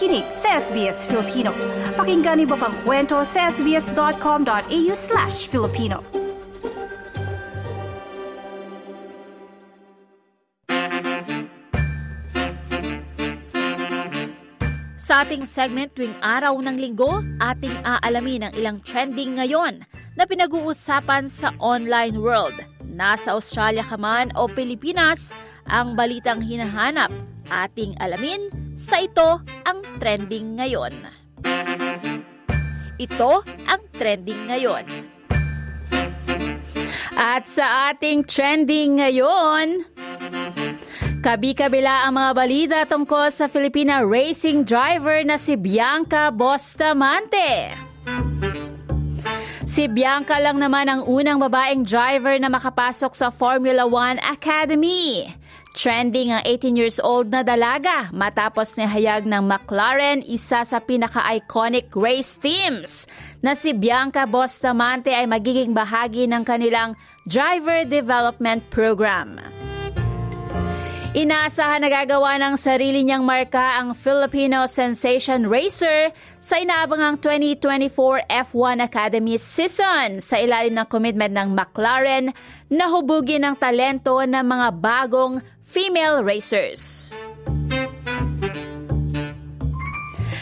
pakikinig sa SBS Filipino. Pakinggan niyo pang kwento sa sbs.com.au slash Filipino. Sa ating segment tuwing araw ng linggo, ating aalamin ang ilang trending ngayon na pinag-uusapan sa online world. Nasa Australia ka man o Pilipinas, ang balitang hinahanap ating alamin sa ito ang trending ngayon. Ito ang trending ngayon. At sa ating trending ngayon, kabi-kabila ang mga balita tungkol sa Filipina racing driver na si Bianca Bustamante. Si Bianca lang naman ang unang babaeng driver na makapasok sa Formula 1 Academy. Trending ang 18 years old na dalaga matapos ni hayag ng McLaren isa sa pinaka-iconic race teams na si Bianca Bustamante ay magiging bahagi ng kanilang driver development program. Inaasahan na gagawa ng sarili niyang marka ang Filipino Sensation Racer sa inaabangang 2024 F1 Academy season sa ilalim ng commitment ng McLaren na hubugin ang talento ng mga bagong female racers.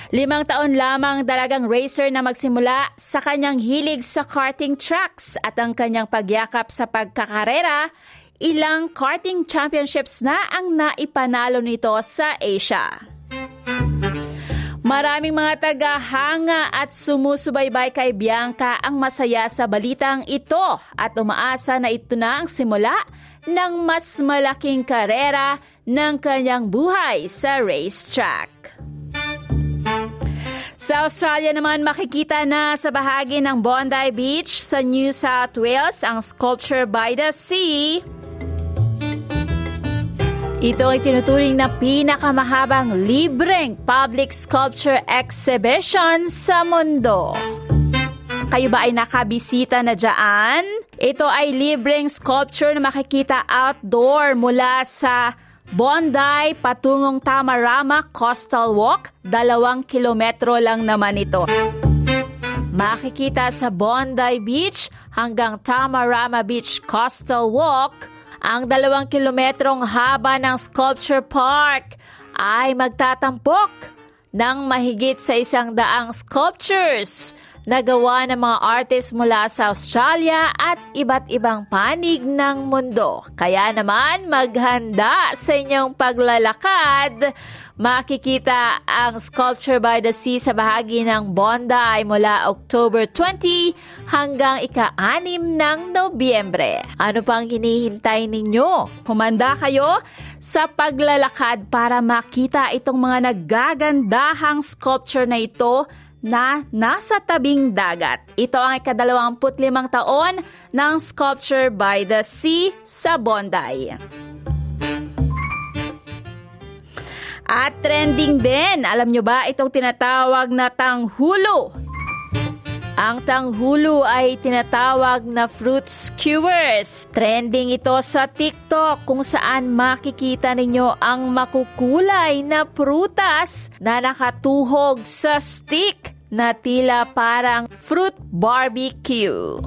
Limang taon lamang dalagang racer na magsimula sa kanyang hilig sa karting tracks at ang kanyang pagyakap sa pagkakarera Ilang karting championships na ang naipanalo nito sa Asia. Maraming mga tagahanga at sumusubaybay kay Bianca ang masaya sa balitang ito at umaasa na ito na ang simula ng mas malaking karera ng kanyang buhay sa racetrack. Sa Australia naman makikita na sa bahagi ng Bondi Beach sa New South Wales ang Sculpture by the Sea ito ay tinuturing na pinakamahabang libreng public sculpture exhibition sa mundo. Kayo ba ay nakabisita na dyan? Ito ay libreng sculpture na makikita outdoor mula sa Bondi patungong Tamarama Coastal Walk. Dalawang kilometro lang naman ito. Makikita sa Bondi Beach hanggang Tamarama Beach Coastal Walk ang dalawang kilometrong haba ng Sculpture Park ay magtatampok ng mahigit sa isang daang sculptures na gawa ng mga artist mula sa Australia at iba't ibang panig ng mundo. Kaya naman maghanda sa inyong paglalakad. Makikita ang Sculpture by the Sea sa bahagi ng Bondi mula October 20 hanggang ika-6 ng Nobyembre. Ano pang hinihintay ninyo? Humanda kayo sa paglalakad para makita itong mga naggagandahang sculpture na ito na nasa tabing dagat. Ito ang ikadalawamput limang taon ng Sculpture by the Sea sa Bondi. At trending din, alam nyo ba itong tinatawag na tanghulo? Ang tanghulo ay tinatawag na fruit skewers. Trending ito sa TikTok kung saan makikita ninyo ang makukulay na prutas na nakatuhog sa stick na tila parang fruit barbecue.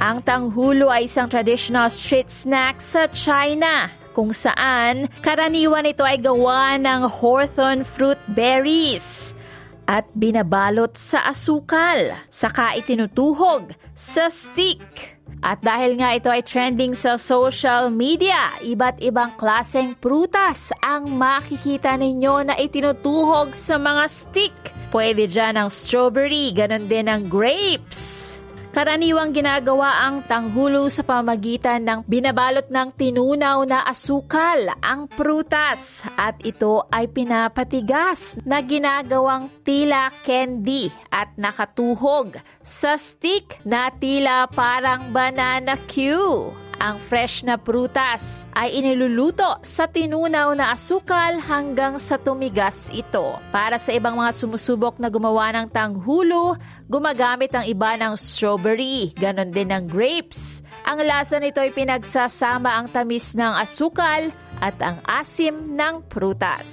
Ang tanghulo ay isang traditional street snack sa China kung saan karaniwan ito ay gawa ng hawthorn fruit berries at binabalot sa asukal, saka itinutuhog sa stick. At dahil nga ito ay trending sa social media, iba't ibang klaseng prutas ang makikita ninyo na itinutuhog sa mga stick. Pwede dyan ang strawberry, ganun din ang grapes. Karaniwang ginagawa ang tanghulo sa pamagitan ng binabalot ng tinunaw na asukal ang prutas at ito ay pinapatigas na ginagawang tila candy at nakatuhog sa stick na tila parang banana cue. Ang fresh na prutas ay iniluluto sa tinunaw na asukal hanggang sa tumigas ito. Para sa ibang mga sumusubok na gumawa ng tanghulo, gumagamit ang iba ng strawberry, ganon din ng grapes. Ang lasa nito ay pinagsasama ang tamis ng asukal at ang asim ng prutas.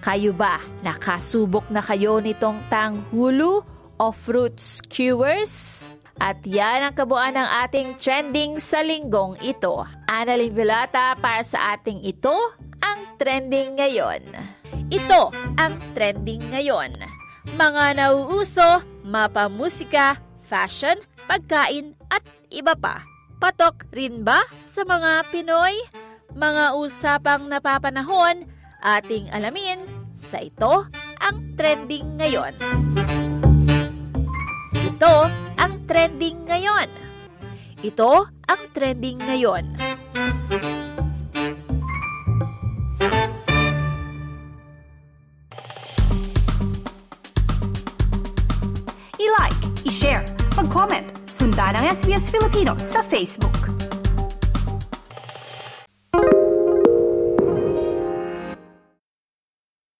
Kayo ba, nakasubok na kayo nitong tanghulu o fruit skewers? At yan ang kabuuan ng ating trending sa linggong ito. Annalyn Vilata para sa ating ito, ang trending ngayon. Ito ang trending ngayon. Mga nauuso, mapamusika, fashion, pagkain at iba pa. Patok rin ba sa mga Pinoy? Mga usapang napapanahon, ating alamin sa ito ang trending ngayon. Ito ang trending ngayon. Ito ang trending ngayon. I-like, i-share, mag-comment, sundan ang SBS Filipino sa Facebook.